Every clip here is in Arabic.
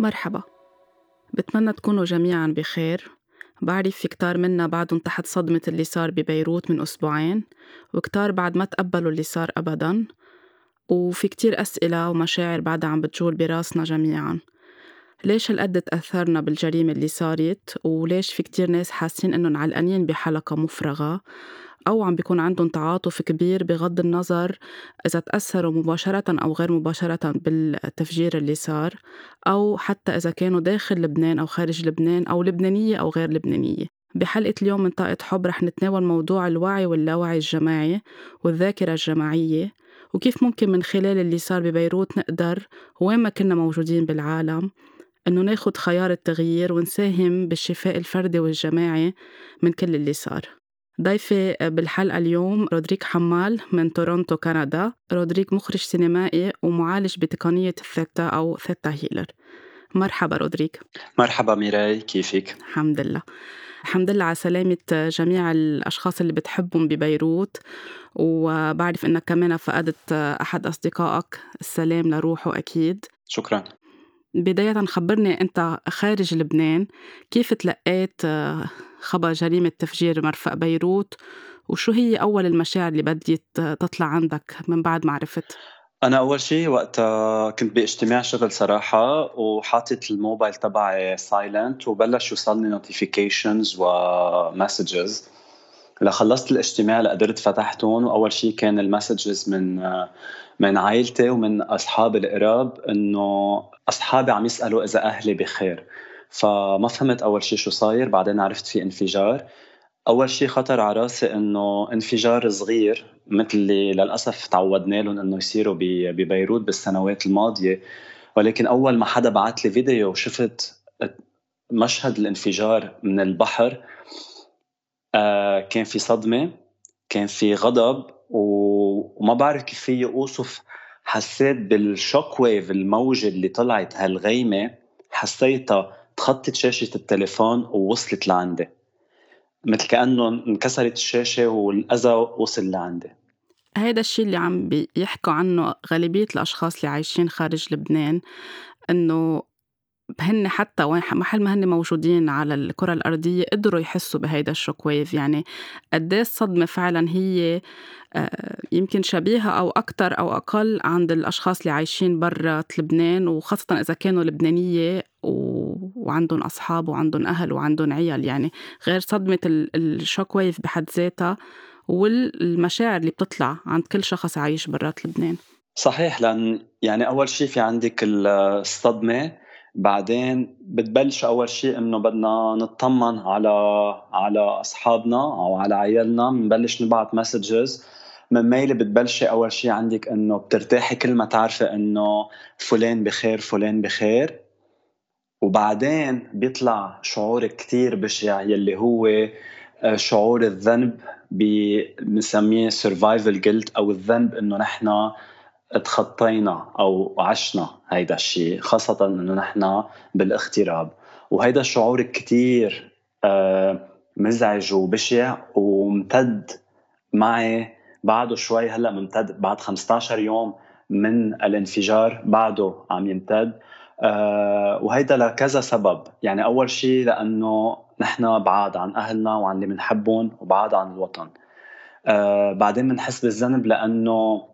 مرحبا. بتمنى تكونوا جميعا بخير. بعرف في كتار منا بعدهم تحت صدمة اللي صار ببيروت من أسبوعين وكتار بعد ما تقبلوا اللي صار أبدا وفي كتير أسئلة ومشاعر بعدها عم بتجول براسنا جميعا. ليش هالقد تأثرنا بالجريمة اللي صارت؟ وليش في كتير ناس حاسين إنهم علقانين بحلقة مفرغة؟ أو عم بيكون عندهم تعاطف كبير بغض النظر إذا تأثروا مباشرة أو غير مباشرة بالتفجير اللي صار أو حتى إذا كانوا داخل لبنان أو خارج لبنان أو لبنانية أو غير لبنانية. بحلقة اليوم من طاقة حب رح نتناول موضوع الوعي واللاوعي الجماعي والذاكرة الجماعية وكيف ممكن من خلال اللي صار ببيروت نقدر وين ما كنا موجودين بالعالم إنه ناخد خيار التغيير ونساهم بالشفاء الفردي والجماعي من كل اللي صار. ضيفي بالحلقة اليوم رودريك حمال من تورونتو كندا. رودريك مخرج سينمائي ومعالج بتقنية الثيتا أو theta healer. مرحبا رودريك. مرحبا ميراي كيفك؟ الحمد لله. الحمد لله على سلامة جميع الأشخاص اللي بتحبهم ببيروت. وبعرف إنك كمان فقدت أحد أصدقائك. السلام لروحه أكيد. شكرا. بداية خبرني أنت خارج لبنان. كيف تلقيت خبر جريمة تفجير مرفأ بيروت وشو هي أول المشاعر اللي بديت تطلع عندك من بعد ما عرفت؟ أنا أول شيء وقتها كنت باجتماع شغل صراحة وحاطط الموبايل تبعي silent وبلش يوصلني notifications و messages لخلصت الاجتماع لقدرت فتحتهم وأول شيء كان ال messages من من عائلتي ومن اصحابي القراب إنه أصحابي عم يسألوا إذا أهلي بخير فما فهمت أول شيء شو صاير بعدين عرفت في انفجار. أول شيء خطر على رأسي إنه انفجار صغير مثل اللي للأسف تعودنا لهم إنه يصيروا ببيروت بالسنوات الماضية. ولكن أول ما حدا بعت لي فيديو وشفت مشهد الانفجار من البحر آه كان في صدمة كان في غضب وما بعرف كيف في اوصف حسيت بال shock wave الموجة اللي طلعت هالغيمة حسيتها تخطت شاشة التليفون ووصلت لعندي. مثل كأنه انكسرت الشاشة والأذى وصل لعندي. هيدا الشيء اللي عم بيحكوا عنه غالبية الأشخاص اللي عايشين خارج لبنان إنه هن حتى وين محل ما هن موجودين على الكرة الأرضية قدروا يحسوا بهيدا ال shock wave يعني قد إيه الصدمة فعلا هي آه، يمكن شبيهة أو أكتر أو أقل عند الأشخاص اللي عايشين برا لبنان وخاصة إذا كانوا لبنانية و... وعندهم أصحاب وعندهم أهل وعندهم عيال. يعني غير صدمة الشوك ويف بحد ذاتها والمشاعر اللي بتطلع عند كل شخص عايش برات لبنان. صحيح لأن يعني أول شيء في عندك الصدمة بعدين بتبلش أول شيء إنه بدنا نطمن على على أصحابنا أو على عيالنا بنبلش نبعث messages من ميلي بتبلشي أول شيء عندك إنه بترتاحي كل ما تعرفي إنه فلان بخير فلان بخير. وبعدين بيطلع شعور كتير بشع يلي هو آه، شعور الذنب بنسميه survival guilt أو الذنب إنه نحن تخطينا أو عشنا هيدا الشيء خاصة إنه نحن بالاغتراب. وهيدا الشعور كتير آه، مزعج وبشع وممتد معي. بعده شوي هلأ ممتد بعد 15 يوم من الانفجار بعده عم يمتد. آه، وهيدا لكذا سبب. يعني أول شيء لأنه نحن بعاد عن أهلنا وعن اللي بنحبهم وبعاد عن الوطن. آه، بعدين بنحس بالذنب لأنه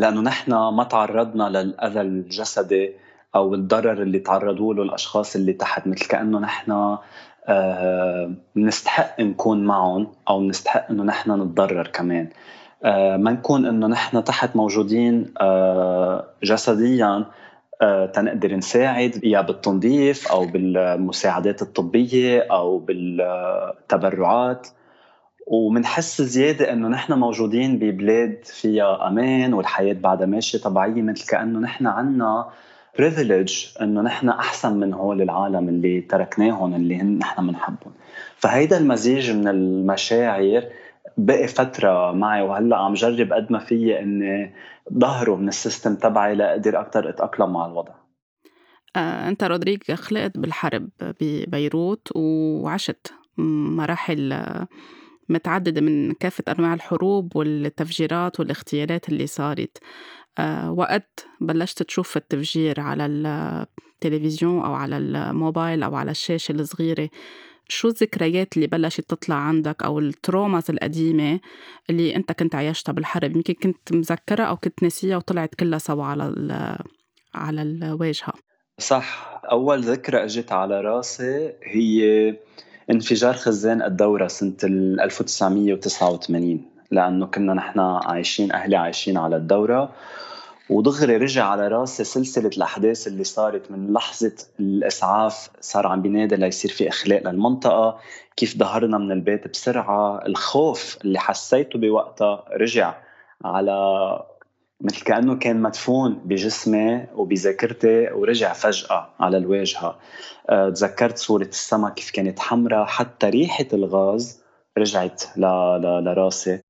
لأنه نحن ما تعرضنا للأذى الجسدي أو الضرر اللي تعرضوا له الأشخاص اللي تحت مثل كأنه نحن بنستحق آه نكون معهم أو بنستحق إنه نحن نتضرر كمان. آه ما نكون إنه نحن تحت موجودين آه جسديا آه تنقدر نساعد يا بالتنظيف أو بالمساعدات الطبية أو بالتبرعات. ومنحس زيادة إنه نحن موجودين ببلاد فيها أمان والحياة بعدها ماشية طبيعية مثل كأنه نحن عنا privileged إنه نحن أحسن من هول العالم اللي تركناهم اللي هن نحن بنحبهم فهيدا المزيج من المشاعر بقي فترة معي وهلأ عم جرب قد ما فيي إني ظهره من ال system تبعي لأقدر أكثر أتأقلم مع الوضع. آه، أنت رودريك خلقت بالحرب ببيروت وعشت مراحل متعددة من كافة أنواع الحروب والتفجيرات والاغتيالات اللي صارت. آه، وقت بلشت تشوف التفجير على التلفزيون أو على الموبايل أو على الشاشة الصغيرة. شو الذكريات اللي بلشت تطلع عندك أو التروماز القديمة اللي أنت كنت عايشتها بالحرب؟ يمكن كنت مذكرة أو كنت ناسيها وطلعت كلها سوا على على الواجهة. صح. أول ذكرى أجت على راسي هي انفجار خزان الدورة سنة 1989 لأنه كنا نحن عايشين أهلي عايشين على الدورة ودغري رجع على راسي سلسلة الأحداث اللي صارت من لحظة الإسعاف صار عم بينادي ليصير في إخلاء للمنطقة كيف ظهرنا من البيت بسرعة الخوف اللي حسيته بوقتها رجع على مثل كأنه كان مدفون بجسمي وبذاكرتي ورجع فجأة على الواجهة. أه، تذكرت صورة السما كيف كانت حمراء حتى ريحة الغاز رجعت لراسي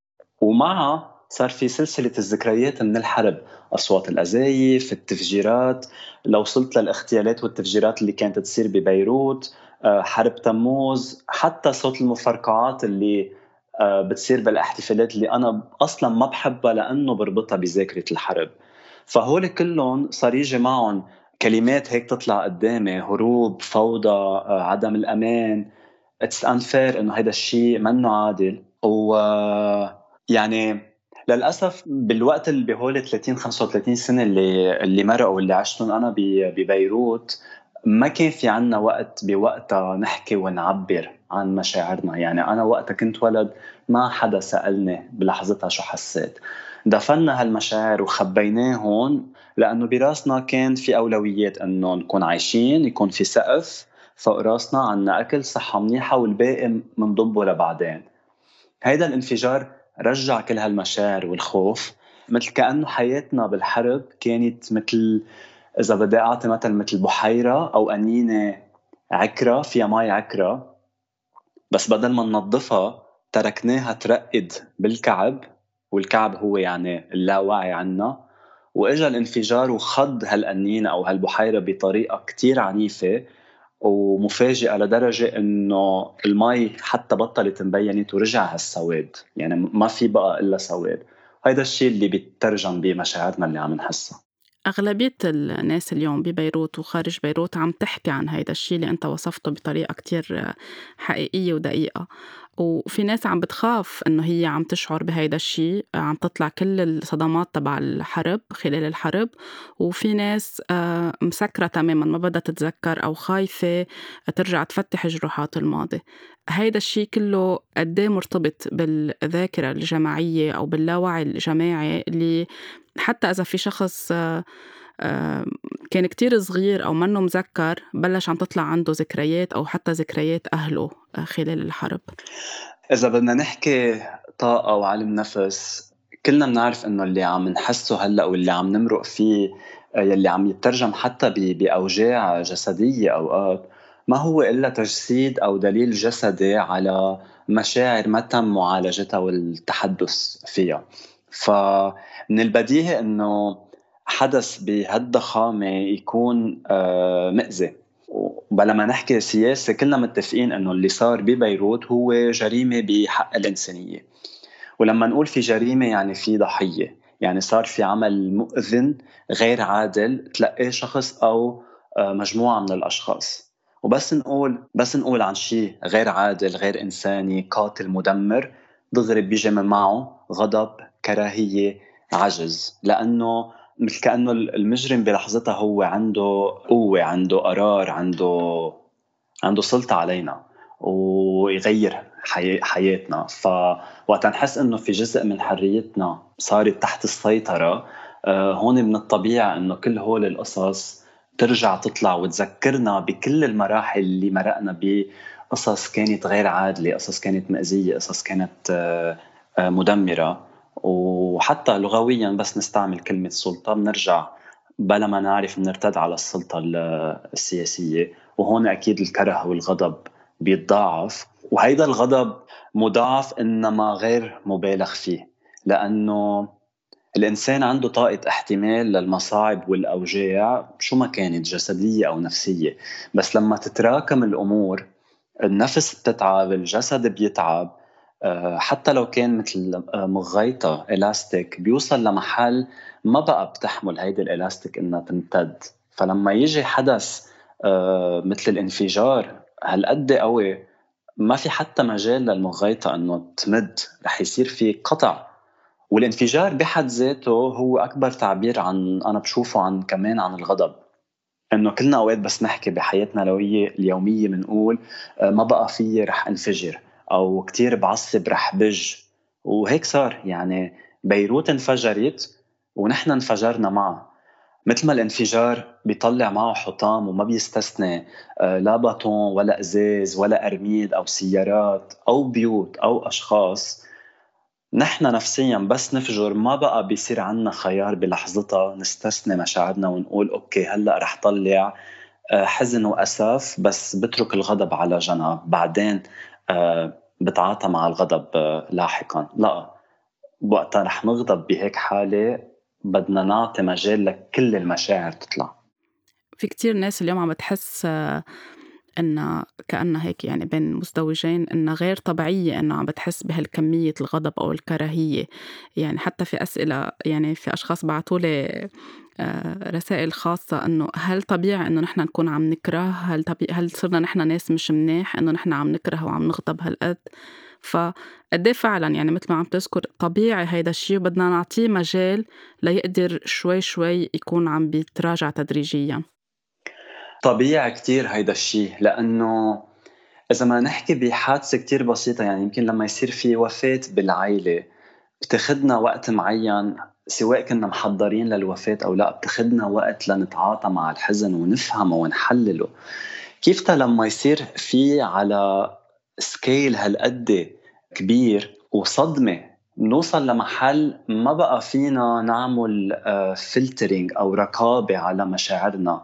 ومعها صار في سلسلة الذكريات من الحرب أصوات الأزايف التفجيرات. لو وصلت للاغتيالات والتفجيرات اللي كانت تصير ببيروت أه، حرب تموز حتى صوت المفرقعات اللي آه، بتصير بالاحتفالات اللي أنا أصلا ما بحبها لأنه بربطها بذاكرة الحرب. فهول كلهم صار يجي معهم كلمات هيك تطلع قدامي هروب فوضى آه، عدم الأمان. it's unfair إنه هذا الشيء منه عادل. و يعني للأسف بالوقت اللي بهول 30 35 سنة اللي اللي مرقوا واللي عشتهم أنا ببيروت ما كان في عنا وقت بوقتها نحكي ونعبر. عن مشاعرنا. يعني أنا وقتها كنت ولد ما حدا سألني بلحظتها شو حسيت. دفنا هالمشاعر وخبيناهم لأنه براسنا كان في أولويات إنه نكون عايشين يكون في سقف فوق راسنا عنا أكل صحة منيحة والباقي منضبه لبعدين. هيدا الانفجار رجع كل هالمشاعر والخوف. مثل كأنه حياتنا بالحرب كانت مثل إذا بدي أعطي مثل مثل بحيرة أو قنينة عكرة فيها مي عكرة. بس بدل ما ننظفها تركناها ترقد بالكعب والكعب هو يعني اللاواعي عنا. وإجا الانفجار وخض هالقنينة أو هالبحيرة بطريقة كتير عنيفة ومفاجئة لدرجة إنه المي حتى بطلت مبينت ورجع هالسواد. يعني ما في بقى إلا سواد. هيدا الشيء اللي بيترجم بمشاعرنا اللي عم نحسها. أغلبية الناس اليوم ببيروت وخارج بيروت عم تحكي عن هيدا الشيء اللي أنت وصفته بطريقة كتير حقيقية ودقيقة. وفي ناس عم بتخاف إنه هي عم تشعر بهيدا الشيء عم تطلع كل الصدمات تبع الحرب خلال الحرب. وفي ناس آه، مسكرة تماما ما بدها تتذكر أو خايفة ترجع تفتح جروحات الماضي. هيدا الشيء كله قد مرتبط بالذاكرة الجماعية أو باللاوعي الجماعي اللي حتى إذا في شخص آه، آه، كان كتير صغير أو منه مذكر بلش عم تطلع عنده ذكريات أو حتى ذكريات أهله آه، خلال الحرب. إذا بدنا نحكي طاقة وعلم نفس كلنا بنعرف إنه اللي عم نحسه هلأ واللي عم نمرق فيه يلي عم يترجم حتى بأوجاع جسدية أوقات ما هو إلا تجسيد أو دليل جسدي على مشاعر ما تم معالجتها والتحدث فيها. فمن البديهي إنه حدث بهالضخامة يكون آه، مأذي. بلا ما نحكي سياسة كلنا متفقين إنه اللي صار ببيروت هو جريمة بحق الإنسانية. ولما نقول في جريمة يعني في ضحية يعني صار في عمل مؤذن غير عادل تلقاه شخص أو آه، مجموعة من الأشخاص. وبس نقول بس نقول عن شيء غير عادل غير إنساني قاتل مدمر دغري بيجي من معه غضب كراهية عجز لأنه مثل كأنه المجرم بلحظتها هو عنده قوة عنده قرار عنده عنده سلطة علينا ويغير حي... حياتنا. فوقت نحس إنه في جزء من حريتنا صارت تحت السيطرة آه، هون من الطبيعي إنه كل هول القصص ترجع تطلع وتذكرنا بكل المراحل اللي مرقنا بقصص كانت غير عادلة قصص كانت مأزيه قصص كانت آه، آه، مدمرة. وحتى لغويا بس نستعمل كلمة سلطة بنرجع بلا ما نعرف بنرتد على السلطة السياسية. وهون أكيد الكره والغضب بيتضاعف. وهيدا الغضب مضاعف إنما غير مبالغ فيه لأنه الإنسان عنده طاقة احتمال للمصاعب والأوجاع شو ما كانت جسدية أو نفسية. بس لما تتراكم الأمور النفس بتتعب الجسد بيتعب حتى لو كان مثل آه، مغيطة إلاستيك بيوصل لمحل ما بقى بتحمل هيدي الإلاستيك إنها تمتد. فلما يجي حدث آه، مثل الانفجار هالقد قوي. ما في حتى مجال للمغيطة إنه تمد رح يصير في قطع. والانفجار بحد ذاته هو أكبر تعبير عن أنا بشوفه عن كمان عن الغضب. إنه كلنا أوقات بس نحكي بحياتنا اليومية بنقول ما بقى في رح انفجر. أو كتير بعصب رح بج. وهيك صار. يعني بيروت انفجرت ونحن انفجرنا معها مثل ما الانفجار بيطلع معه حطام وما بيستثني آه، لا بطون ولا أزاز ولا أرميد أو سيارات أو بيوت أو أشخاص. نحن نفسيا بس نفجر ما بقى بيصير عنا خيار بلحظتها. نستثني مشاعرنا ونقول أوكي هلأ رح طلع آه، حزن واسف بس بترك الغضب على جنب. بعدين بتعاطى مع الغضب آه، لاحقا. لا وقتها رح نغضب بهيك حالة بدنا نعطي مجال لكل المشاعر تطلع. في كتير ناس اليوم عم بتحس إنها كأنها هيك يعني بين مزدوجين إنها غير طبيعية إنه عم بتحس بهالكمية الغضب أو الكراهية. يعني حتى في أسئلة يعني في أشخاص بعثوا لي آه، رسائل خاصة إنه هل طبيعي إنه نحن نكون عم نكره؟ هل طبيعي هل صرنا نحن ناس مش مناح إنه نحن عم نكره وعم نغضب هالقد؟ فقد إيه فعلا يعني مثل ما عم تذكر طبيعي هيدا الشيء وبدنا نعطيه مجال ليقدر شوي شوي يكون عم بيتراجع تدريجيا. طبيعي كتير هيدا الشيء لأنه إذا ما نحكي بحادثة كتير بسيطة يعني يمكن لما يصير في وفاة بالعائلة بتاخدنا وقت معين سواء كنا محضرين للوفاة أو لا بتاخدنا وقت لنتعاطى مع الحزن ونفهمه ونحلله. كيف لما يصير في على scale هالقد كبير وصدمة نوصل لمحل ما بقى فينا نعمل filtering آه، أو رقابة على مشاعرنا.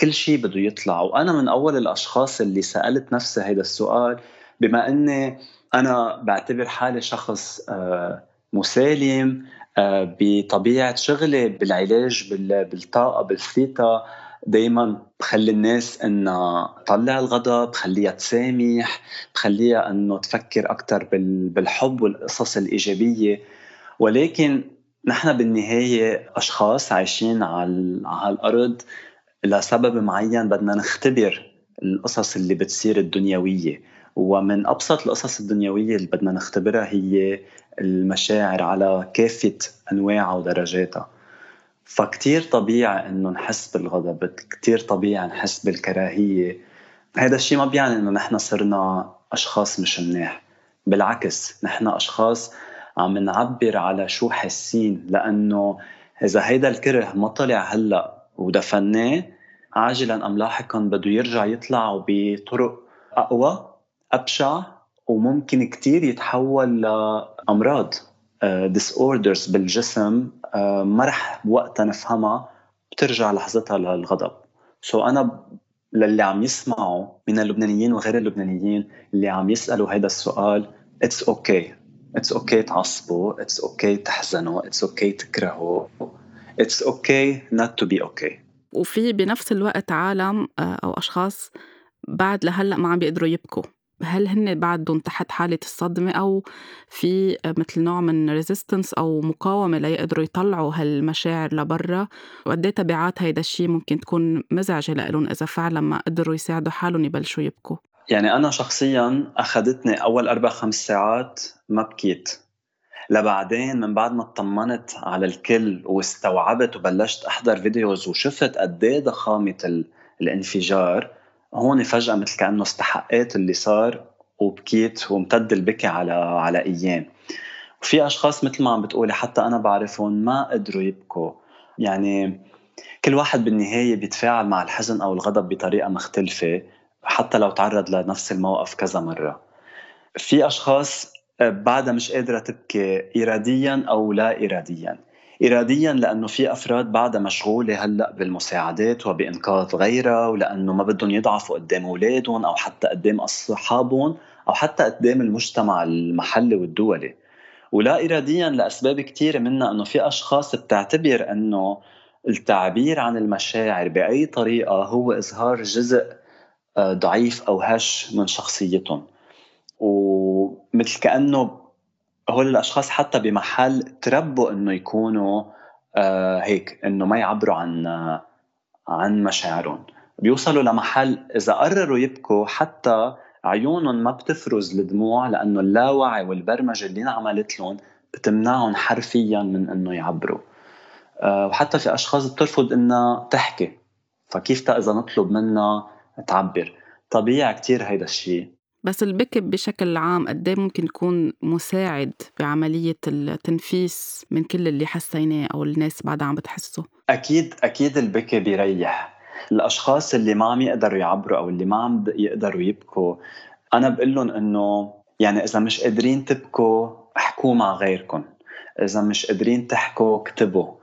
كل شيء بده يطلع. وأنا من أول الأشخاص اللي سألت نفسي هذا السؤال بما إني أنا بعتبر حالي شخص آه، مسالم آه، بطبيعة شغلي بالعلاج بالطاقة بالثيتا دائما بخلي الناس إنها تطلع الغضب بخليها تسامح بخليها إنه تفكر أكثر بالحب والقصص الإيجابية. ولكن نحن بالنهاية أشخاص عايشين على على الأرض لسبب معين بدنا نختبر القصص اللي بتصير الدنيوية. ومن أبسط القصص الدنيوية اللي بدنا نختبرها هي المشاعر على كافة أنواعها ودرجاتها. فكتير طبيعي إنه نحس بالغضب كتير طبيعي نحس بالكراهية. هذا الشيء ما بيعني إنه نحن صرنا أشخاص مش مناح بالعكس نحن أشخاص عم نعبر على شو حاسين لأنه إذا هيدا الكره ما طلع هلأ ودفناه عاجلا أم لاحقا بده يرجع يطلع بطرق أقوى أبشع وممكن كتير يتحول لأمراض dis uh, orders بالجسم uh, ما رح بوقتها نفهمها بترجع لحظتها للغضب. so أنا للي عم يسمعوا من اللبنانيين وغير اللبنانيين اللي عم يسألوا هذا السؤال it's okay it's okay تعصبوا it's okay تحزنوا it's okay تكرهوا. it's okay not to be okay وفي بنفس الوقت عالم آه، أو أشخاص بعد لهلأ ما عم بيقدروا يبكوا. هل هن بعدهم تحت حالة الصدمة أو في آه، مثل نوع من resistance أو مقاومة ليقدروا يطلعوا هالمشاعر لبرا؟ وقد تبعات هيدا الشيء ممكن تكون مزعجة لهم إذا فعلا ما قدروا يساعدوا حالهم يبلشوا يبكوا؟ يعني أنا شخصيا أخذتني أول أربع خمس ساعات ما بكيت. لبعدين من بعد ما اطمنت على الكل واستوعبت وبلشت أحضر videos وشفت قد إيه ضخامة الانفجار هون فجأة مثل كأنه استلحقت اللي صار وبكيت وامتد البكي على على أيام. وفي أشخاص مثل ما عم بتقولي حتى أنا بعرفهم ما قدروا يبكوا. يعني كل واحد بالنهاية بيتفاعل مع الحزن أو الغضب بطريقة مختلفة حتى لو تعرض لنفس الموقف كذا مرة. في أشخاص بعدها مش قادرة تبكي إراديا أو لا إراديا. إراديا لأنه في أفراد بعدها مشغولة هلأ بالمساعدات وبإنقاذ غيرها ولأنه ما بدهم يضعفوا قدام أولادهم أو حتى قدام أصحابهم أو حتى قدام المجتمع المحلي والدولي. ولا إراديا لأسباب كثيرة منها أنه في أشخاص بتعتبر أنه التعبير عن المشاعر بأي طريقة هو إظهار جزء آه، ضعيف أو هش من شخصيتهم. و مثل كأنه هول الأشخاص حتى بمحل تربوا إنه يكونوا آه هيك إنه ما يعبروا عن عن مشاعرهم. بيوصلوا لمحل إذا قرروا يبكوا حتى عيونهم ما بتفرز الدموع لأنه اللاوعي والبرمجة اللي انعملت لهم بتمنعهم حرفيا من إنه يعبروا. آه، وحتى في أشخاص بترفض إنها تحكي. فكيف إذا نطلب منها تعبر؟ طبيعي كتير هيدا الشيء بس البكي بشكل عام قد إيه ممكن يكون مساعد بعملية التنفيس من كل اللي حسيناه أو الناس بعدها عم بتحسه؟ أكيد أكيد البكي بيريح الأشخاص اللي ما عم يقدروا يعبروا أو اللي ما عم يقدروا يبكوا أنا بقول لهم إنه يعني إذا مش قادرين تبكوا احكوا مع غيركم إذا مش قادرين تحكوا اكتبوا.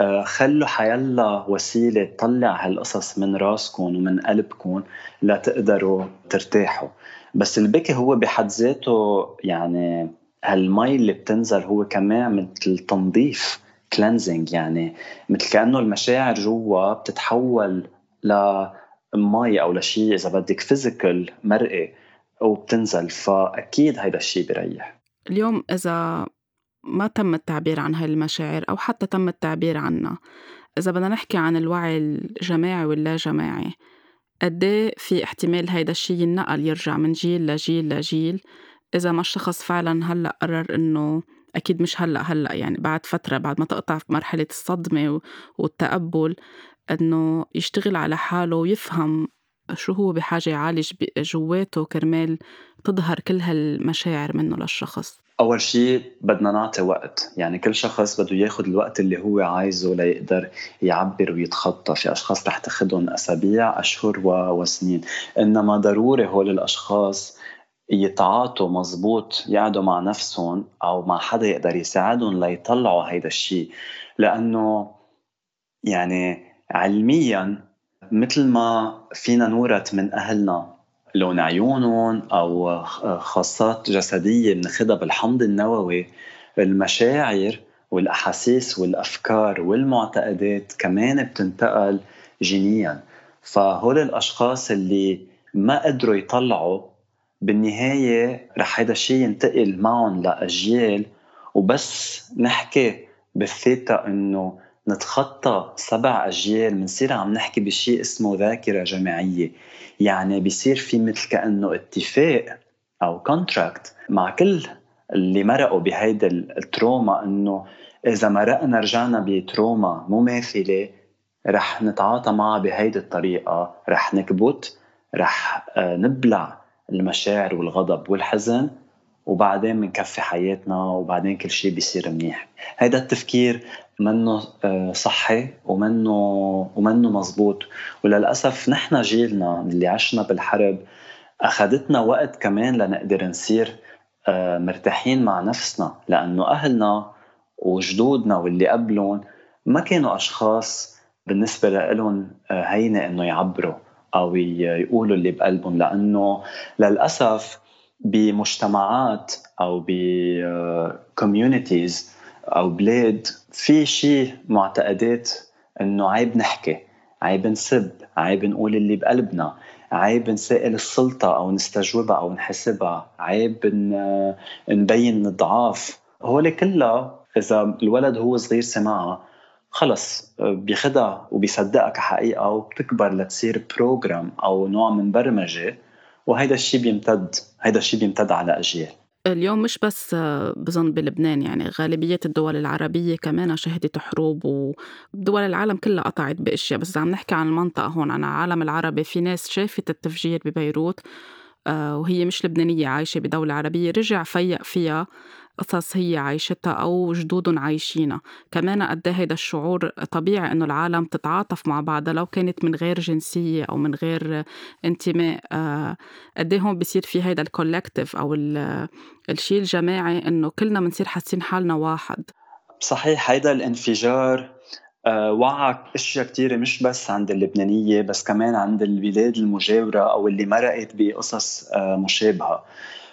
آه، خلوا حيلا وسيلة تطلع هالقصص من راسكم ومن قلبكم لتقدروا ترتاحوا. بس البكي هو بحد ذاته يعني هالمي اللي بتنزل هو كمان مثل تنظيف كلينزنج يعني مثل كأنه المشاعر جوا بتتحول لمي أو لشيء إذا بدك فيزيكال مرئي وبتنزل فأكيد هيدا الشيء بيريح. اليوم إذا ما تم التعبير عن هاي المشاعر أو حتى تم التعبير عنها إذا بدنا نحكي عن الوعي الجماعي واللا جماعي قد إيه في احتمال هيدا الشيء ينقل يرجع من جيل لجيل لجيل؟ إذا ما الشخص فعلا هلأ قرر إنه أكيد مش هلأ هلأ يعني بعد فترة بعد ما تقطع مرحلة الصدمة والتقبل إنه يشتغل على حاله ويفهم شو هو بحاجة يعالج جواته كرمال تظهر كل هالمشاعر منه للشخص. أول شيء بدنا نعطي وقت. يعني كل شخص بده ياخد الوقت اللي هو عايزه ليقدر يعبر ويتخطى في أشخاص رح تاخدهم أسابيع أشهر وسنين. إنما ضروري هول الأشخاص يتعاطوا مزبوط يقعدوا مع نفسهم أو مع حدا يقدر يساعدهم ليطلعوا هيدا الشيء لأنه يعني علميا مثل ما فينا نورث من أهلنا لون عيونهم أو خاصات جسدية بناخذها بالحمض النووي. المشاعر والأحاسيس والأفكار والمعتقدات كمان بتنتقل جينيا. فهول الأشخاص اللي ما قدروا يطلعوا بالنهاية رح هذا الشيء ينتقل معهم لأجيال. وبس نحكي بالثيتا إنه نتخطى سبع أجيال بنصير عم نحكي بشيء اسمه ذاكرة جماعية. يعني بيصير في مثل كانه اتفاق أو contract مع كل اللي مرقوا بهيدا ال trauma إنه إذا مرقنا رجعنا ب trauma مماثله رح نتعاطى معها بهيدي الطريقة. رح نكبت رح آه، نبلع المشاعر والغضب والحزن. وبعدين بنكفي حياتنا وبعدين كل شيء بيصير منيح. هيدا التفكير منه آه، صحي ومنه ومنه مزبوط. وللأسف نحن جيلنا اللي عشنا بالحرب أخذتنا وقت كمان لنقدر نصير آه، مرتاحين مع نفسنا. لأنه أهلنا وجدودنا واللي قبلهم ما كانوا أشخاص بالنسبة لهم آه، هينة إنه يعبروا أو يقولوا اللي بقلبهم. لأنه للأسف بمجتمعات أو بكوميونيتيز أو بلاد في شيء معتقدات إنه عيب نحكي عيب نسب عيب نقول اللي بقلبنا عيب نسائل السلطة أو نستجوبها أو نحسبها عيب نبين ضعاف هول كلها إذا الولد هو صغير سمعها خلص بياخدها وبيصدقها كحقيقة وبتكبر لتصير بروجرام أو نوع من برمجة. وهيدا الشيء بيمتد هيدا الشيء بيمتد على أجيال. اليوم مش بس بظن بلبنان يعني غالبية الدول العربية كمان شهدت حروب ودول العالم كلها قطعت بأشياء. بس عم نحكي عن المنطقة هون عن العالم العربي في ناس شافت التفجير ببيروت. آه، وهي مش لبنانية عايشة بدولة عربية رجع فيق فيها قصص هي عايشتها أو جدودهم عايشينها. كمان قد هيدا الشعور طبيعي إنه العالم تتعاطف مع بعضها لو كانت من غير جنسية أو من غير انتماء. آه، قد إيه هون بصير في هيدا الكولكتيف أو الشيء الجماعي إنه كلنا بنصير حاسين حالنا واحد. صحيح هيدا الانفجار آه، وعى أشياء كثيره مش بس عند اللبنانية بس كمان عند البلاد المجاورة أو اللي مرقت بقصص آه، مشابهة.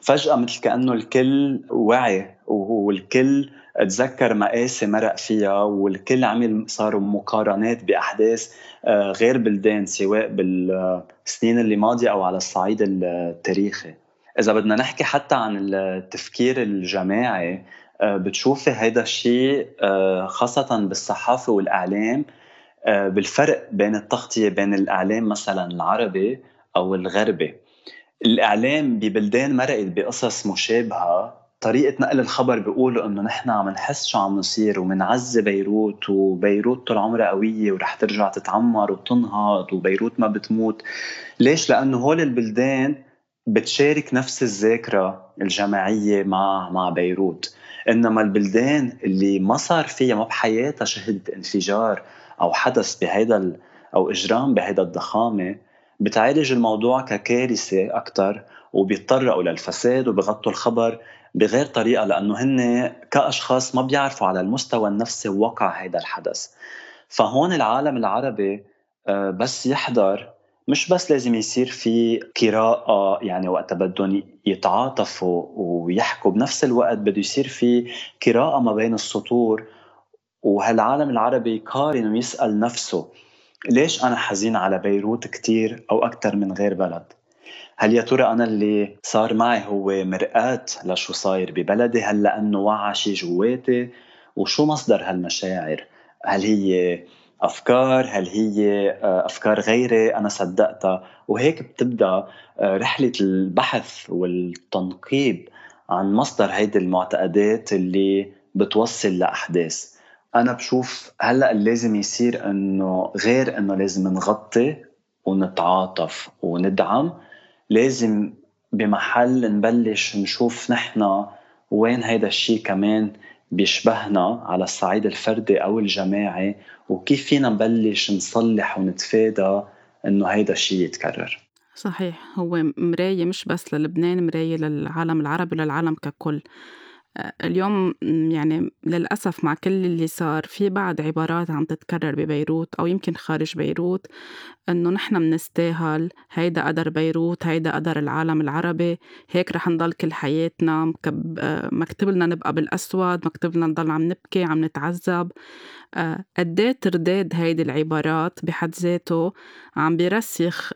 فجأة مثل كأنه الكل وعي والكل تذكر مقاسي مرق فيها والكل عمل صاروا مقارنات بأحداث آه، غير بلدان سواء بالسنين اللي ماضية أو على الصعيد التاريخي. إذا بدنا نحكي حتى عن التفكير الجماعي آه، بتشوفي هيدا الشيء آه، خاصة بالصحافة والإعلام آه، بالفرق بين التغطية بين الإعلام مثلا العربي أو الغربي. الإعلام ببلدان مرقت بقصص مشابهة طريقة نقل الخبر بيقولوا إنه نحن عم نحس شو عم نصير ومنعزي بيروت وبيروت طول عمرها قوية ورح ترجع تتعمر وتنهض وبيروت ما بتموت. ليش؟ لأنه هول البلدان بتشارك نفس الذاكرة الجماعية مع مع بيروت. إنما البلدان اللي ما صار فيها ما بحياتها شهدت انفجار أو حدث بهيدا أو إجرام بهيدا الضخامة بتعالج الموضوع ككارثة أكثر وبيتطرقوا للفساد وبغطوا الخبر بغير طريقة لأنه هن كأشخاص ما بيعرفوا على المستوى النفسي وقع هيدا الحدث. فهون العالم العربي آه، بس يحضر مش بس لازم يصير في قراءة يعني وقت بدهم يتعاطفوا ويحكوا بنفس الوقت بده يصير في قراءة ما بين السطور. وهالعالم العربي يقارن ويسأل نفسه ليش أنا حزين على بيروت كتير أو أكثر من غير بلد؟ هل يا ترى أنا اللي صار معي هو مرآة لشو صاير ببلدي؟ هل لأنه وعى شي جواتي؟ وشو مصدر هالمشاعر؟ هل هي أفكار؟ هل هي آه، أفكار غيري أنا صدقتها. وهيك بتبدأ آه، رحلة البحث والتنقيب عن مصدر هيدي المعتقدات اللي بتوصل لأحداث. أنا بشوف هلأ لازم يصير إنه غير إنه لازم نغطي ونتعاطف وندعم. لازم بمحل نبلش نشوف نحن وين هيدا الشيء كمان بيشبهنا على الصعيد الفردي أو الجماعي وكيف فينا نبلش نصلح ونتفادى إنه هيدا الشيء يتكرر؟ صحيح هو مراية مش بس للبنان مراية للعالم العربي وللعالم ككل. اليوم يعني للأسف مع كل اللي صار في بعض عبارات عم تتكرر ببيروت أو يمكن خارج بيروت إنه نحن منستاهل هيدا قدر بيروت هيدا قدر العالم العربي هيك رح نضل كل حياتنا مكتوب لنا نبقى بالأسود مكتوب لنا نضل عم نبكي عم نتعذب. قديه ترداد هيدي العبارات بحد ذاته عم بيرسخ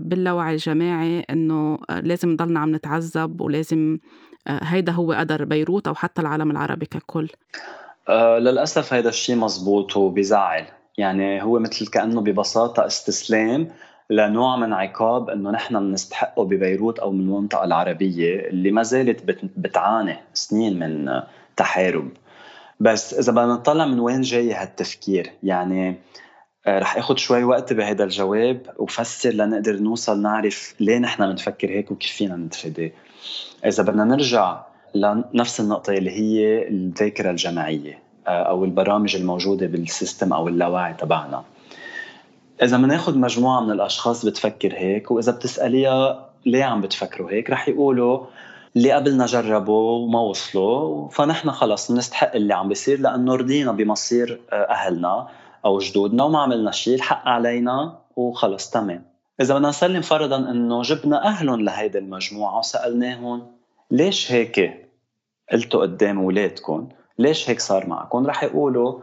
باللاوعي الجماعي إنه لازم نضلنا عم نتعذب ولازم آه، هيدا هو قدر بيروت أو حتى العالم العربي ككل. أه للأسف هيدا الشيء مزبوط وبيزعل يعني هو مثل كأنه ببساطة استسلام لنوع من عقاب إنه نحن بنستحقه ببيروت أو من المنطقة العربية اللي ما زالت بتعاني سنين من تحارب. بس إذا بدنا نطلع من وين جاي هالتفكير يعني آه، رح آخذ شوي وقت بهذا الجواب وفسر لنقدر نوصل نعرف ليه نحن بنفكر هيك وكيف فينا نتفاداه إذا بدنا نرجع لنفس النقطة اللي هي الذاكرة الجماعية آه، أو البرامج الموجودة بالسيستم أو اللاوعي تبعنا. إذا بناخذ مجموعة من الأشخاص بتفكر هيك وإذا بتسأليها ليه عم بتفكروا هيك رح يقولوا اللي قبلنا جربوا وما وصلوا فنحن خلص بنستحق اللي عم بيصير لأنه رضينا بمصير آه، أهلنا أو جدودنا وما عملنا شيء الحق علينا وخلص تمام. إذا بدنا نسلم فرضا إنه جبنا أهلهم لهيدي المجموعة وسألناهم ليش هيك قلتوا قدام اولادكم ليش هيك صار معكم؟ رح يقولوا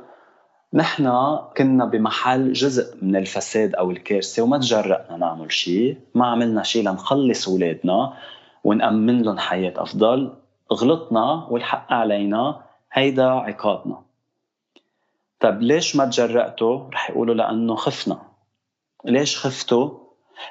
نحن كنا بمحل جزء من الفساد أو الكارثة وما تجرأنا نعمل شيء ما عملنا شيء لنخلص اولادنا ونأمن لهم حياة أفضل. غلطنا والحق علينا هيدا عقابنا. طب ليش ما تجرأتوا؟ رح يقولوا لأنه خفنا. ليش خفتوا؟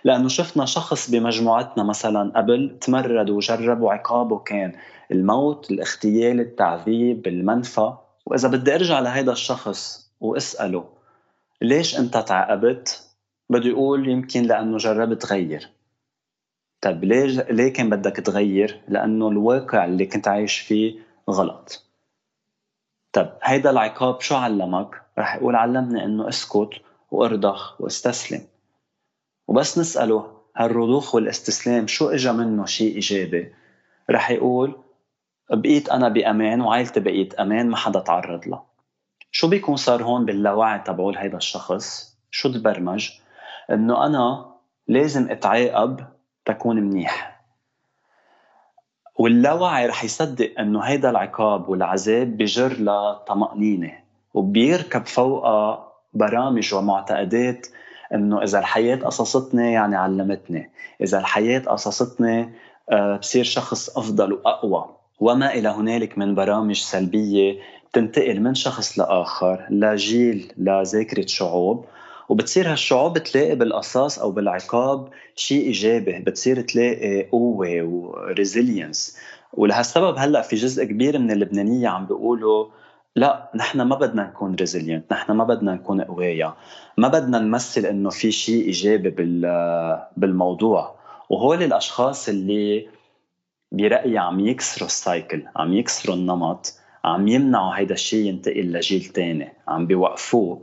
لأنه شفنا شخص بمجموعتنا مثلا قبل تمرد وجرب وعقابه كان الموت، الاغتيال، التعذيب، المنفى، وإذا بدي أرجع لهيدا الشخص وأسأله ليش أنت تعاقبت؟ بده يقول يمكن لأنه جربت غير. طيب ليه ليه كان بدك تغير؟ لأنه الواقع اللي كنت عايش فيه غلط. طيب هيدا العقاب شو علمك؟ رح يقول علمني إنه اسكت وأرضخ واستسلم. وبس نسأله هالرضوخ والاستسلام شو اجى منه شيء إيجابي؟ رح يقول بقيت أنا بأمان وعائلتي بقيت أمان ما حدا تعرض لها. شو بيكون صار هون باللاوعي تبعول هيدا الشخص؟ شو تبرمج؟ إنه أنا لازم أتعاقب تكون منيح. واللاوعي رح يصدق إنه هيدا العقاب والعذاب بجر لطمأنينة وبيركب فوقها برامج ومعتقدات إنه إذا الحياة قصصتني يعني علمتني. إذا الحياة قصصتني آه، بصير شخص أفضل وأقوى. وما إلى هنالك من برامج سلبية تنتقل من شخص لآخر لجيل لذاكره شعوب. وبتصير هالشعوب تلاقي بالقصاص أو بالعقاب شيء إيجابي. بتصير تلاقي قوة و resilience ولهالسبب هلأ في جزء كبير من اللبنانية عم بيقولوا لا نحن ما بدنا نكون resilient نحن ما بدنا نكون قوية. ما بدنا نمثل إنه في شيء إيجابي بالموضوع. وهول الأشخاص اللي برأيي عم يكسروا ال cycle عم يكسروا النمط عم يمنعوا هيدا الشيء ينتقل لجيل تاني عم بيوقفوه.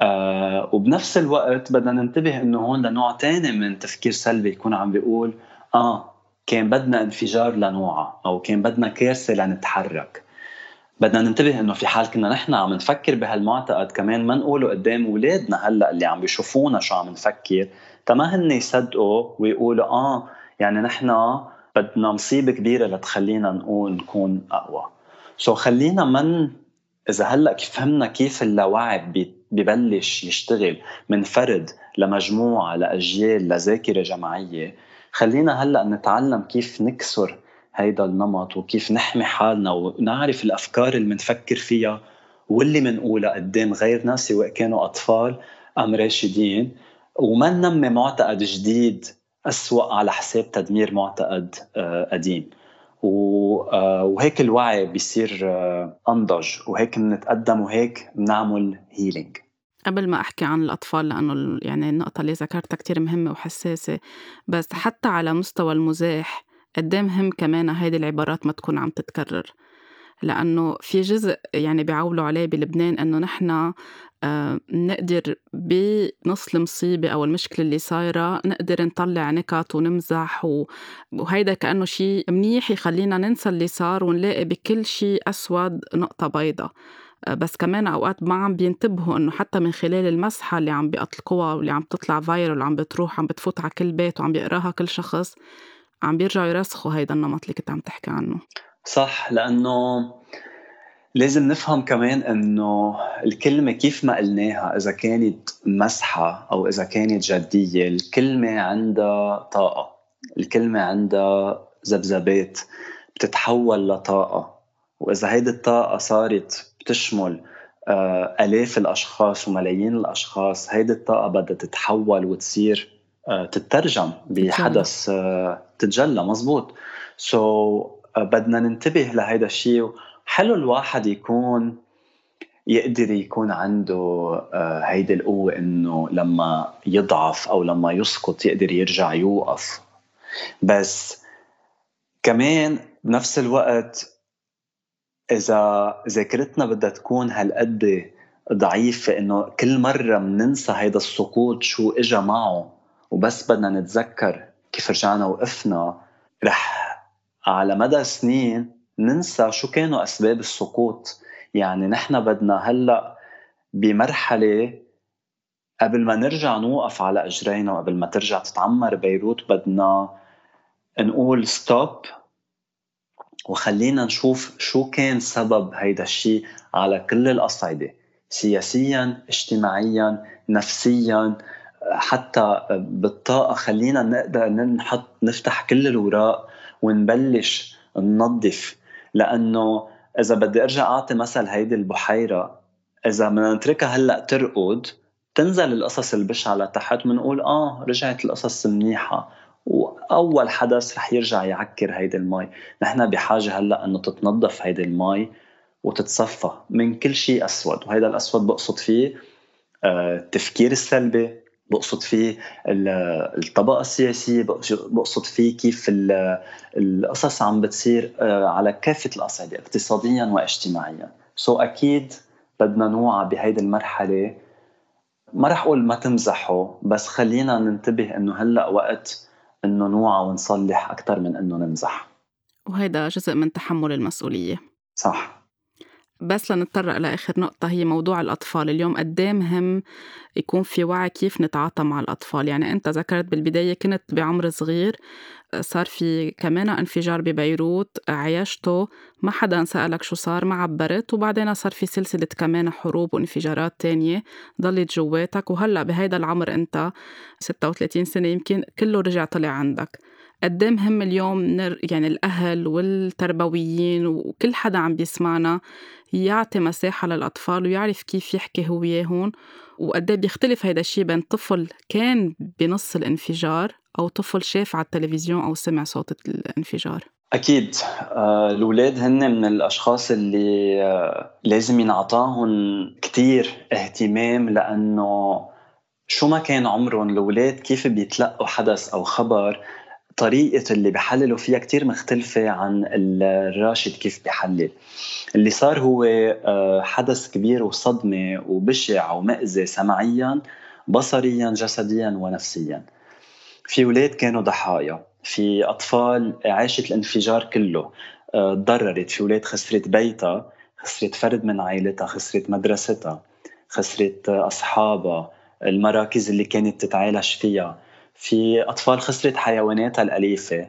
آه وبنفس الوقت بدنا ننتبه إنه هون لنوع تاني من تفكير سلبي يكون عم بيقول آه كان بدنا انفجار لنوعها أو كان بدنا كارثة لنتحرك. بدنا ننتبه إنه في حال كنا نحن عم نفكر بهالمعتقد كمان ما نقوله قدام اولادنا هلأ اللي عم بيشوفونا شو عم نفكر. تما هن يصدقوا ويقولوا آه يعني نحن بدنا مصيبة كبيرة لتخلينا نقول نكون أقوى. سو so خلينا من إذا هلأ فهمنا كيف اللاوعي ببلش يشتغل من فرد لمجموعة لأجيال لذاكرة جماعية خلينا هلأ نتعلم كيف نكسر هيدا النمط وكيف نحمي حالنا ونعرف الأفكار اللي بنفكر فيها واللي بنقولها قدام غيرنا سواء كانوا أطفال أم راشدين. وما ننمي معتقد جديد أسوأ على حساب تدمير معتقد آه، قديم. آه، وهيك الوعي بيصير آه، أنضج. وهيك بنتقدم وهيك بنعمل هيلينج قبل ما أحكي عن الأطفال لأنه يعني النقطة اللي ذكرتها كتير مهمة وحساسة بس حتى على مستوى المزاح قد مهم كمان هيدي العبارات ما تكون عم تتكرر لأنه في جزء يعني بيعولوا عليه بلبنان إنه نحن آه نقدر بنص المصيبة أو المشكلة اللي صايرة نقدر نطلع نكت ونمزح. وهيدا كأنه شيء منيح يخلينا ننسى اللي صار ونلاقي بكل شيء أسود نقطة بيضة آه، بس كمان أوقات ما عم بينتبهوا إنه حتى من خلال المسحة اللي عم بيطلقوها واللي عم تطلع فايرل وعم بتروح عم بتفوت على كل بيت وعم بيقراها كل شخص عم بيرجعوا يرسخوا هيدا النمط اللي كنت عم تحكي عنه. صح لأنه لازم نفهم كمان إنه الكلمة كيف ما قلناها إذا كانت مسحة أو إذا كانت جدية الكلمة عندها طاقة الكلمة عندها ذبذبات بتتحول لطاقة. وإذا هيدي الطاقة صارت بتشمل آه، آلاف الأشخاص وملايين الأشخاص هيدي الطاقة بدها تتحول وتصير تترجم بحدث آه، تتجلى مزبوط. سو so, بدنا ننتبه لهيدا الشيء حلو الواحد يكون يقدر يكون عنده هيدي القوة إنه لما يضعف أو لما يسقط يقدر يرجع يوقف. بس كمان بنفس الوقت إذا ذاكرتنا بدها تكون هالقد ضعيفة إنه كل مرة بننسى هيدا السقوط شو إجا معه. وبس بدنا نتذكر كيف رجعنا وقفنا. رح على مدى سنين ننسى شو كانوا أسباب السقوط. يعني نحن بدنا هلأ بمرحلة قبل ما نرجع نوقف على أجرينا وقبل ما ترجع تتعمر بيروت بدنا نقول ستوب وخلينا نشوف شو كان سبب هيدا الشيء على كل الأصعدة. سياسيا اجتماعيا نفسيا. حتى بالطاقة خلينا نقدر نحط نفتح كل الوراق ونبلش ننظف. لأنه إذا بدي أرجع أعطي مثل هيدي البحيرة إذا بدنا نتركها هلأ ترقد تنزل القصص البشعه لتحت بنقول آه رجعت القصص منيحة. وأول حدث رح يرجع يعكر هيدي المي. نحن بحاجة هلأ إنه تتنظف هيدي المي وتتصفى من كل شيء أسود. وهيدا الأسود بقصد فيه آه، التفكير السلبي بقصد فيه الطبقة السياسية بقصد فيه كيف القصص عم بتصير آه، على كافة الأصعدة اقتصاديا واجتماعيا. سو so أكيد بدنا نوعى بهيدي المرحلة. ما رح أقول ما تمزحوا بس خلينا ننتبه إنه هلأ وقت إنه نوعى ونصلح أكثر من إنه نمزح. وهيدا جزء من تحمل المسؤولية. صح. بس لنتطرق لآخر نقطة هي موضوع الأطفال. اليوم قد إيه مهم يكون في وعي كيف نتعاطى مع الأطفال؟ يعني أنت ذكرت بالبداية كنت بعمر صغير صار في كمان انفجار ببيروت عيشته ما حدا سألك شو صار ما عبرت وبعدين صار في سلسلة كمان حروب وانفجارات تانية ضلت جواتك. وهلأ بهيدا العمر أنت 36 سنة يمكن كله رجع طلع عندك. قد إيه مهم اليوم نر يعني الأهل والتربويين وكل حدا عم بيسمعنا يعطي مساحة للأطفال ويعرف كيف يحكي هو وياهن وقد إيه بيختلف هيدا الشيء بين طفل كان بنص الانفجار أو طفل شاف على التلفزيون أو سمع صوت الانفجار. أكيد. آه، الأولاد هن من الأشخاص اللي آه، لازم ينعطاهم كتير اهتمام لأنه شو ما كان عمرهم الأولاد كيف بيتلقوا حدث أو خبر طريقة اللي بحللوا فيها كتير مختلفة عن الراشد كيف بحلل. اللي صار هو آه، حدث كبير وصدمة وبشع ومأذي سمعيا بصريا جسديا ونفسيا. في أولاد كانوا ضحايا. في أطفال عاشت الانفجار كله آه، تضررت. في أولاد خسرت بيتها خسرت فرد من عائلتها خسرت مدرستها خسرت أصحابها. المراكز اللي كانت تتعالج فيها. في أطفال خسرت حيواناتها الأليفة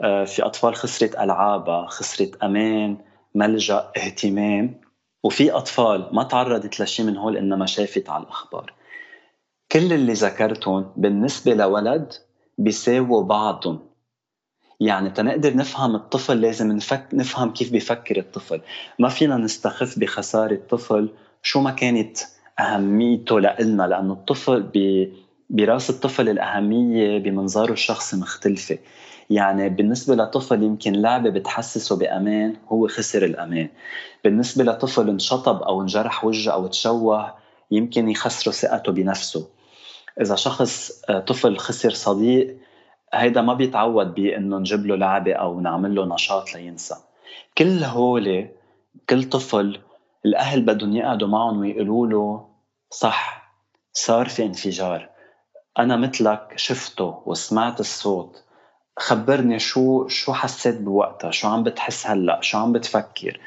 آه، في أطفال خسرت ألعابها خسرت أمان ملجأ اهتمام. وفي أطفال ما تعرضت لشيء من هول إنما شافت على الأخبار. كل اللي ذكرتهم بالنسبة لولد بيساووا بعضهم. يعني تنقدر نفهم الطفل لازم نفك نفهم كيف بيفكر الطفل. ما فينا نستخف بخسارة طفل شو ما كانت أهميته لإلنا لأنه الطفل بي براس الطفل الأهمية بمنظاره الشخصي مختلفة. يعني بالنسبة لطفل يمكن لعبة بتحسسه بأمان هو خسر الأمان. بالنسبة لطفل انشطب أو انجرح وجهه أو تشوه يمكن يخسره ثقته بنفسه. إذا شخص آه، طفل خسر صديق هيدا ما بيتعود بأنه نجيب له لعبة أو نعمل له نشاط لينسى. كل هول كل طفل الأهل بدهم يقعدوا معهم ويقولوا له صح صار في انفجار. أنا مثلك شفته وسمعت الصوت. خبرني شو شو حسيت بوقتها؟ شو عم بتحس هلأ؟ شو عم بتفكر؟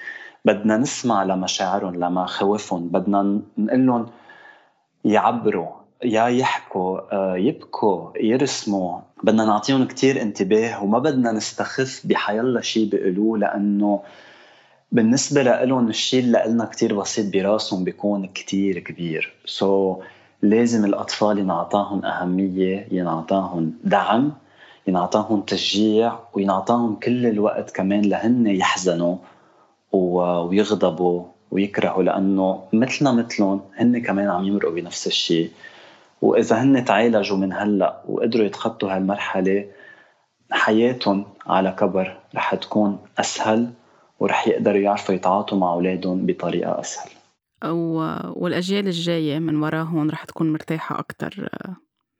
بدنا نسمع لمشاعرهم لمخاوفهم بدنا نقول لهم يعبروا يا يحكوا آه، يبكوا يرسموا. بدنا نعطيهم كتير انتباه وما بدنا نستخف بحيالله شيء بيقولوه لأنه بالنسبة لهم الشيء اللي قلنا كتير بسيط براسهم بيكون كتير كبير. سو so, لازم الأطفال ينعطاهم أهمية ينعطاهم دعم ينعطاهم تشجيع وينعطاهم كل الوقت كمان لهن يحزنوا ويغضبوا ويكرهوا لأنه مثلنا مثلهم هن كمان عم يمرقوا بنفس الشيء. وإذا هن تعالجوا من هلأ وقدروا يتخطوا هالمرحلة حياتهم على كبر رح تكون أسهل ورح يقدروا يعرفوا يتعاطوا مع أولادهم بطريقة أسهل. والأجيال الجاية من وراهم رح تكون مرتاحة أكثر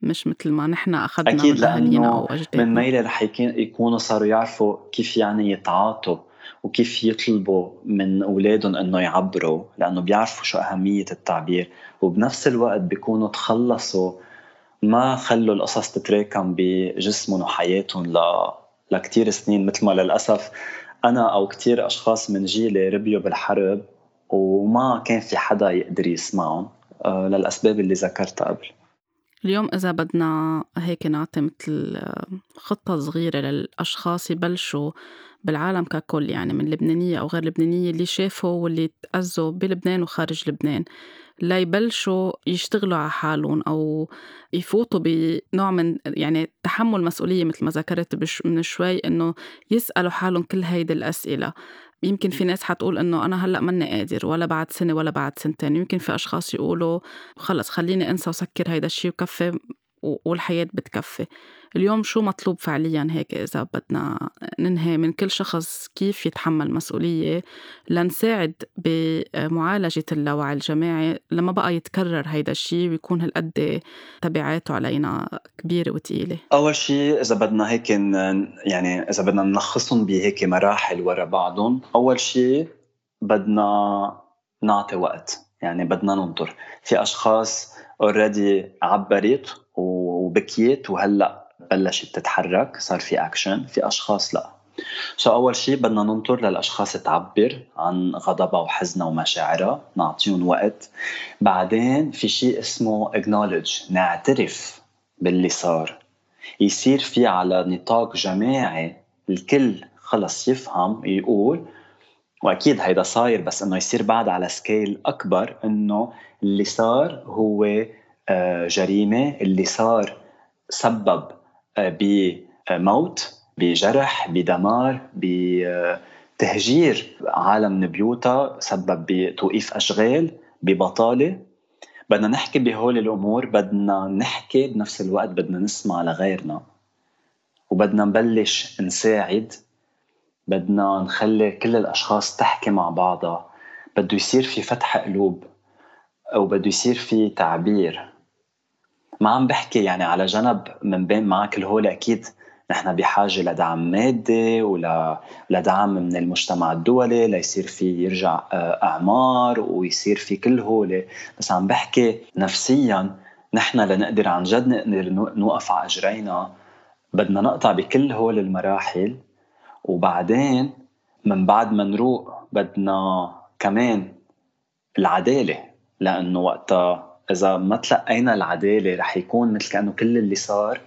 مش مثل ما نحن أخذنا أكيد لأنه من ميلة رح يكونوا صاروا يعرفوا كيف يعني يتعاطوا وكيف يطلبوا من أولادهم إنه يعبروا لأنه بيعرفوا شو أهمية التعبير. وبنفس الوقت بيكونوا تخلصوا ما خلوا القصص تتراكم بجسمهم وحياتهم ل... لكتير سنين. مثل ما للأسف أنا أو كتير أشخاص من جيلي ربيوا بالحرب وما كان في حدا يقدر يسمعهم آه، للأسباب اللي ذكرتها قبل. اليوم إذا بدنا هيك نعطي مثل آه، خطة صغيرة للأشخاص يبلشوا بالعالم ككل يعني من لبنانية أو غير لبنانية اللي شافوا واللي تأذوا بلبنان وخارج لبنان ليبلشوا يشتغلوا على حالهم أو يفوتوا بنوع من يعني تحمل مسؤولية مثل ما ذكرت من شوي إنه يسألوا حالهم كل هيدي الأسئلة. يمكن في ناس حتقول إنه أنا هلأ ماني قادر ولا بعد سنة ولا بعد سنتين. يمكن في أشخاص يقولوا خلص خليني أنسى وسكر هيدا الشيء وكفي والحياة بتكفي. اليوم شو مطلوب فعليا هيك إذا بدنا ننهي من كل شخص كيف يتحمل مسؤولية لنساعد بمعالجة اللاوعي الجماعي لما بقى يتكرر هيدا الشيء ويكون هالقد تبعاته علينا كبيرة وتقيلة. أول شيء إذا بدنا هيك يعني إذا بدنا نلخصهم بهيك مراحل ورا بعضهم أول شيء بدنا نعطي وقت يعني بدنا ننطر في أشخاص already عبرت وبكيت وهلأ بلشت تتحرك صار في اكشن في أشخاص لا. so أول شيء بدنا ننطر للأشخاص تعبر عن غضبها وحزنها ومشاعرها نعطيهم وقت. بعدين في شيء اسمه acknowledge نعترف باللي صار. يصير في على نطاق جماعي الكل خلص يفهم يقول وأكيد هيدا صاير بس إنه يصير بعد على سكيل أكبر إنه اللي صار هو آه، جريمة اللي صار سبب بموت بجرح بدمار بتهجير عالم من بيوتها سبب بتوقيف أشغال ببطالة. بدنا نحكي بهول الأمور بدنا نحكي بنفس الوقت بدنا نسمع لغيرنا. وبدنا نبلش نساعد بدنا نخلي كل الأشخاص تحكي مع بعضها. بده يصير في فتح قلوب وبده يصير في تعبير. ما عم بحكي يعني على جنب من بين معك كل هول أكيد نحن بحاجة لدعم مادي ولدعم من المجتمع الدولي ليصير في يرجع آه، أعمار ويصير في كل هولي بس عم بحكي نفسيا نحن لنقدر عن جد نقدر نوقف على أجرينا. بدنا نقطع بكل هول المراحل وبعدين من بعد ما نروق بدنا كمان العدالة لأنه وقتها إذا ما تلقينا العدالة رح يكون مثل كأنه كل اللي صار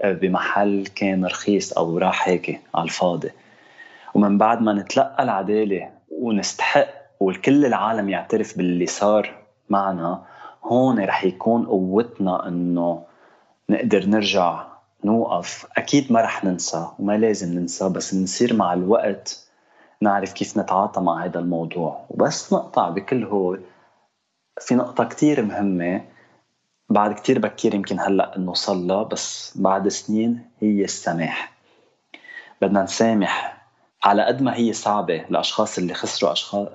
آه، بمحل كان رخيص أو راح هيك على الفاضي. ومن بعد ما نتلقى العدالة ونستحق وكل العالم يعترف باللي صار معنا هون رح يكون قوتنا إنه نقدر نرجع نوقف. أكيد ما رح ننسى وما لازم ننسى بس نصير مع الوقت نعرف كيف نتعاطى مع هذا الموضوع. وبس نقطع بكل هول. في نقطة كتير مهمة بعد كتير بكير يمكن هلأ نوصل لها بس بعد سنين هي السماح. بدنا نسامح على قد ما هي صعبة لأشخاص اللي خسروا أشخاص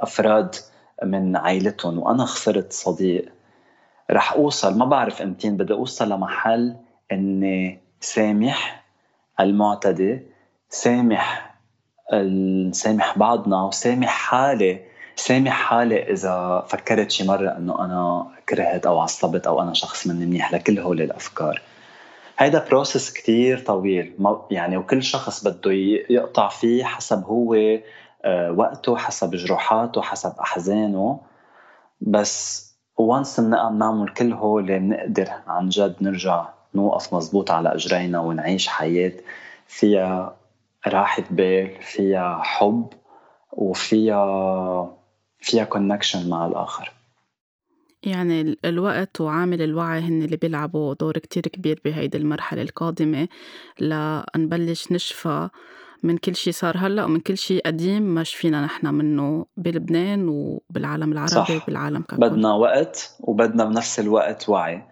أفراد من عائلتهم. وأنا خسرت صديق. رح أوصل ما بعرف أمتين بدي أوصل لمحل إني سامح المعتدي سامح نسامح بعضنا وسامح حالي سامح حالي إذا فكرت شي مرة إنه أنا كرهت أو عصبت أو أنا شخص من منيح لكل هول الأفكار. هيدا بروسس كتير طويل. يعني وكل شخص بده يقطع فيه حسب هو آه، وقته حسب جروحاته حسب أحزانه. بس once بنعمل كل هول بنقدر عن جد نرجع نوقف مزبوط على إجرينا ونعيش حياة فيها راحة بال فيها حب وفيها فيها connection مع الآخر. يعني الوقت وعامل الوعي هن اللي بيلعبوا دور كتير كبير بهيدي المرحلة القادمة لنبلش نشفى من كل شيء صار هلأ ومن كل شيء قديم ما شفينا نحن منه بلبنان وبالعالم العربي صح. وبالعالم ككل. بدنا وقت وبدنا بنفس الوقت وعي.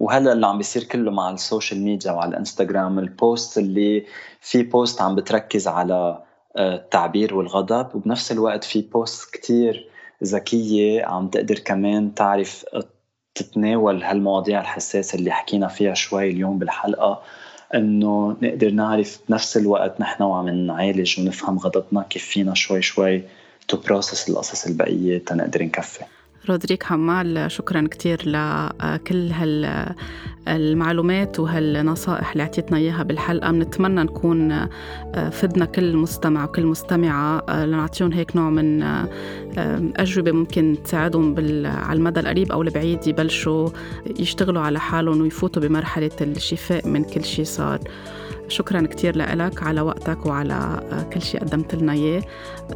وهلأ اللي عم بيصير كله مع ال social media وعلى الإنستغرام ال post اللي في post عم بتركز على آه، التعبير والغضب وبنفس الوقت في post كتير ذكية عم تقدر كمان تعرف تتناول هالمواضيع الحساسة اللي حكينا فيها شوي اليوم بالحلقة إنه نقدر نعرف بنفس الوقت نحن وعم نعالج ونفهم غضبنا كيف فينا شوي شوي to process القصص البقية تنقدر نكفي. رودريك حمال شكرا كتير لكل هالمعلومات وهالنصائح اللي أعطيتنا إياها بالحلقة. بنتمنى نكون فدنا كل مستمع وكل مستمعة. لنعطيهم هيك نوع من أجوبة ممكن تساعدهم على المدى القريب أو البعيد يبلشوا يشتغلوا على حالهم ويفوتوا بمرحلة الشفاء من كل شيء صار. شكرا كتير لك على وقتك وعلى آه، كل شيء قدمت لنا إياه.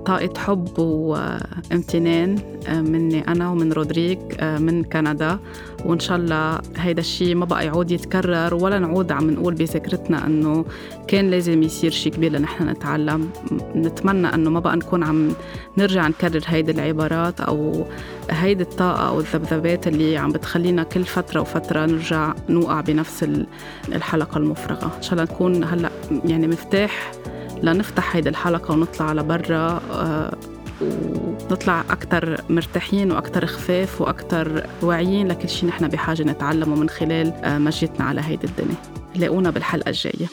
طاقة حب وامتنان آه، مني أنا ومن رودريك آه، من كندا. وإن شاء الله هيدا الشيء ما بقى يعود يتكرر ولا نعود عم نقول بذاكرتنا أنه كان لازم يصير شيء كبير لنحن نتعلم. نتمنى أنه ما بقى نكون عم نرجع نكرر هيدي العبارات أو هيدي الطاقة أو الذبذبات اللي عم بتخلينا كل فترة وفترة نرجع نوقع بنفس الحلقة المفرغة. إن شاء الله نكون هلأ يعني مفتاح لنفتح هيدي الحلقة ونطلع على برا آه، ونطلع أكثر مرتاحين وأكثر خفاف وأكثر واعيين لكل شيء نحن بحاجة نتعلمه من خلال آه، مجيتنا على هيدي الدنيا. لاقونا بالحلقة الجاية.